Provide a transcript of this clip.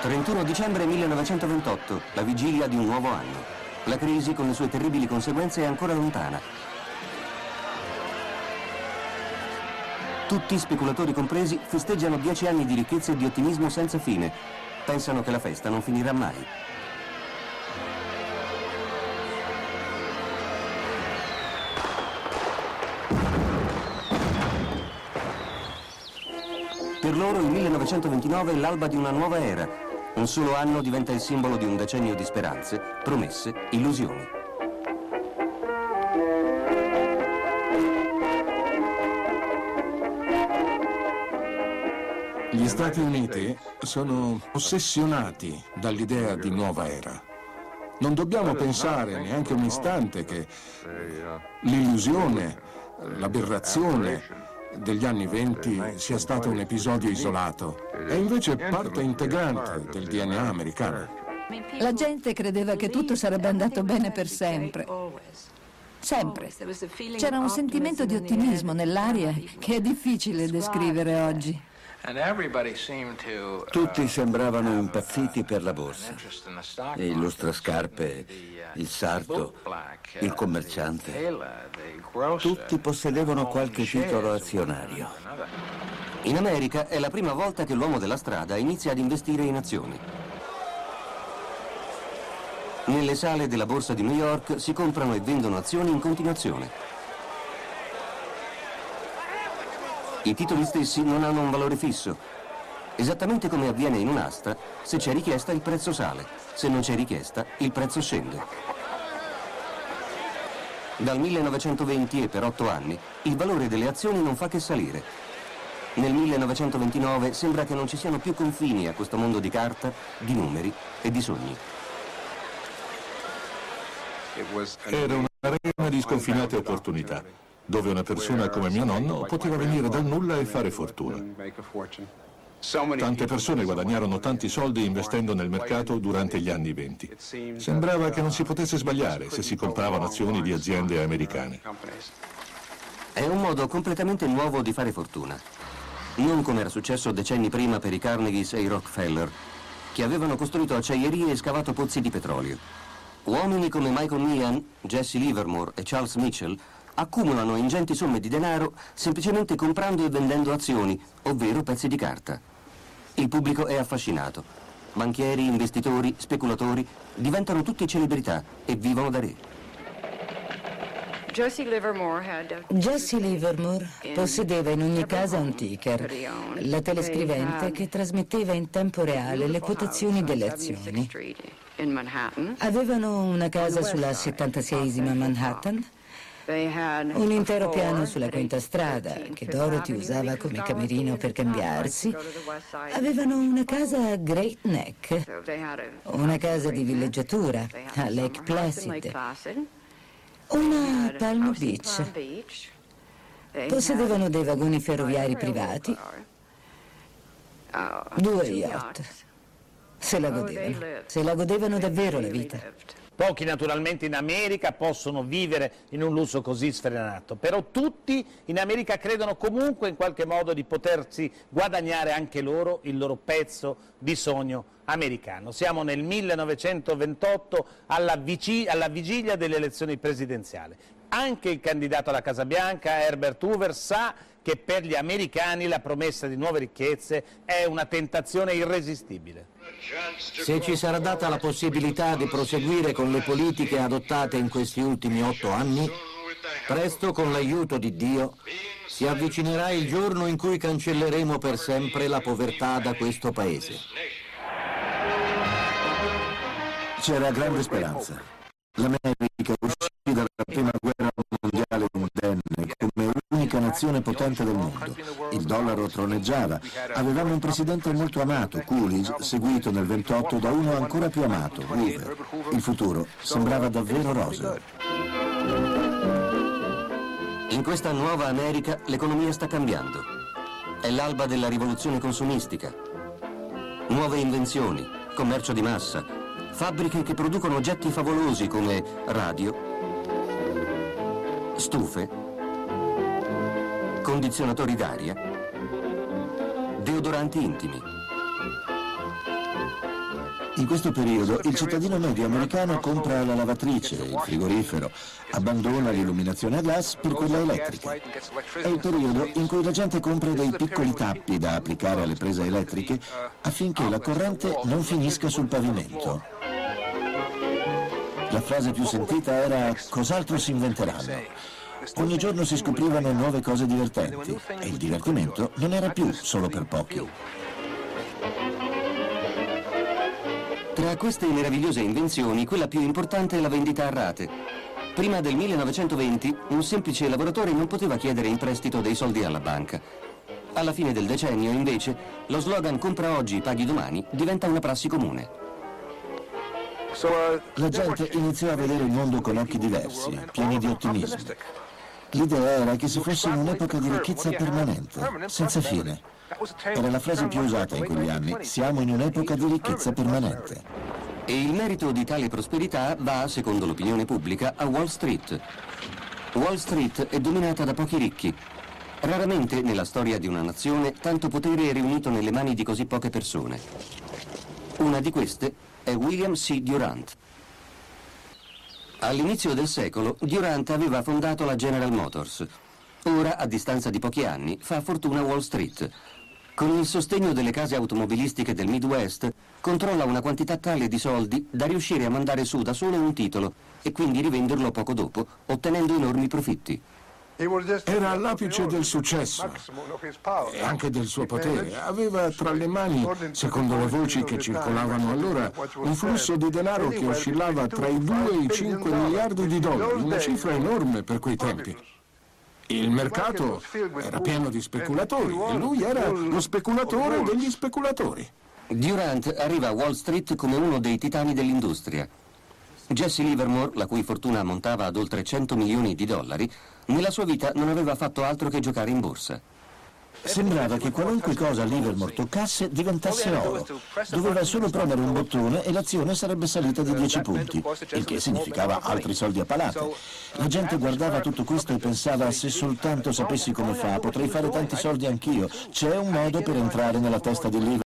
31 dicembre 1928, la vigilia di un nuovo anno. La crisi con le sue terribili conseguenze è ancora lontana. Tutti, speculatori compresi, festeggiano dieci anni di ricchezza e di ottimismo senza fine. Pensano che la festa non finirà mai. Per loro il 1929 è l'alba di una nuova era. Un solo anno diventa il simbolo di un decennio di speranze, promesse, illusioni. Gli Stati Uniti sono ossessionati dall'idea di nuova era. Non dobbiamo pensare neanche un istante che l'illusione, l'aberrazione, degli anni venti sia stato un episodio isolato, è invece parte integrante del DNA americano. La gente credeva che tutto sarebbe andato bene per sempre. Sempre. C'era un sentimento di ottimismo nell'aria che è difficile descrivere oggi. Tutti sembravano impazziti per la borsa. Il lustrascarpe, il sarto, il commerciante. Tutti possedevano qualche titolo azionario. In America è la prima volta che l'uomo della strada inizia ad investire in azioni. Nelle sale della borsa di New York si comprano e vendono azioni in continuazione. I titoli stessi non hanno un valore fisso. Esattamente come avviene in un'asta, se c'è richiesta il prezzo sale, se non c'è richiesta il prezzo scende. Dal 1920 e per otto anni il valore delle azioni non fa che salire. Nel 1929 sembra che non ci siano più confini a questo mondo di carta, di numeri e di sogni. Era un'arena di sconfinate opportunità dove una persona come mio nonno poteva venire dal nulla e fare fortuna. Tante persone guadagnarono tanti soldi investendo nel mercato durante gli anni venti. Sembrava che non si potesse sbagliare se si compravano azioni di aziende americane. È un modo completamente nuovo di fare fortuna. Non come era successo decenni prima per i Carnegies e i Rockefeller, che avevano costruito acciaierie e scavato pozzi di petrolio. Uomini come Michael Meehan, Jesse Livermore e Charles Mitchell accumulano ingenti somme di denaro semplicemente comprando e vendendo azioni, ovvero pezzi di carta. Il pubblico è affascinato. Banchieri, investitori, speculatori diventano tutti celebrità e vivono da re. Jesse Livermore possedeva in ogni casa un ticker, la telescrivente che trasmetteva in tempo reale le quotazioni delle azioni. Avevano una casa sulla 76esima Manhattan un intero piano sulla quinta strada che Dorothy usava come camerino per cambiarsi. Avevano una casa a Great Neck, una casa di villeggiatura a Lake Placid, una a Palm Beach. Possedevano dei vagoni ferroviari privati, due yacht. Se la godevano, se la godevano davvero la vita. Pochi naturalmente in America possono vivere in un lusso così sfrenato, però tutti in America credono comunque in qualche modo di potersi guadagnare anche loro il loro pezzo di sogno americano. Siamo nel 1928 alla, alla vigilia delle elezioni presidenziali. Anche il candidato alla Casa Bianca, Herbert Hoover, sa che per gli americani la promessa di nuove ricchezze è una tentazione irresistibile. Se ci sarà data la possibilità di proseguire con le politiche adottate in questi ultimi otto anni, presto con l'aiuto di Dio si avvicinerà il giorno in cui cancelleremo per sempre la povertà da questo paese. C'era grande speranza. L'America nazione potente del mondo. Il dollaro troneggiava. Avevamo un presidente molto amato, Coolidge, seguito nel 28 da uno ancora più amato, Hoover. Il futuro sembrava davvero roseo. In questa nuova America l'economia sta cambiando. È l'alba della rivoluzione consumistica. Nuove invenzioni, commercio di massa, fabbriche che producono oggetti favolosi come radio, stufe, condizionatori d'aria, deodoranti intimi. In questo periodo il cittadino medio americano compra la lavatrice, il frigorifero, abbandona l'illuminazione a gas per quella elettrica. È il periodo in cui la gente compra dei piccoli tappi da applicare alle prese elettriche affinché la corrente non finisca sul pavimento. La frase più sentita era cos'altro si inventeranno. Ogni giorno si scoprivano nuove cose divertenti e il divertimento non era più solo per pochi. Tra queste meravigliose invenzioni, quella più importante è la vendita a rate. Prima del 1920 un semplice lavoratore non poteva chiedere in prestito dei soldi alla banca. Alla fine del decennio, invece, lo slogan compra oggi, paghi domani diventa una prassi comune. La gente iniziò a vedere il mondo con occhi diversi, pieni di ottimismo. L'idea era che si fosse in un'epoca di ricchezza permanente, senza fine. Era la frase più usata in quegli anni, siamo in un'epoca di ricchezza permanente. E il merito di tale prosperità va, secondo l'opinione pubblica, a Wall Street. Wall Street è dominata da pochi ricchi. Raramente nella storia di una nazione tanto potere è riunito nelle mani di così poche persone. Una di queste è William C. Durant. All'inizio del secolo Durant aveva fondato la General Motors. Ora, a distanza di pochi anni, fa fortuna Wall Street. Con il sostegno delle case automobilistiche del Midwest, controlla una quantità tale di soldi da riuscire a mandare su da solo un titolo e quindi rivenderlo poco dopo, ottenendo enormi profitti. Era all'apice del successo e anche del suo potere. Aveva tra le mani, secondo le voci che circolavano allora, un flusso di denaro che oscillava tra i 2 e i 5 miliardi di dollari, una cifra enorme per quei tempi. Il mercato era pieno di speculatori e lui era lo speculatore degli speculatori. Durant arriva a Wall Street come uno dei titani dell'industria. Jesse Livermore, la cui fortuna ammontava ad oltre 100 milioni di dollari, nella sua vita non aveva fatto altro che giocare in borsa. Sembrava che qualunque cosa Livermore toccasse diventasse oro. Doveva solo premere un bottone e l'azione sarebbe salita di 10 punti, il che significava altri soldi a palate. La gente guardava tutto questo e pensava se soltanto sapessi come fa, potrei fare tanti soldi anch'io. C'è un modo per entrare nella testa di Livermore.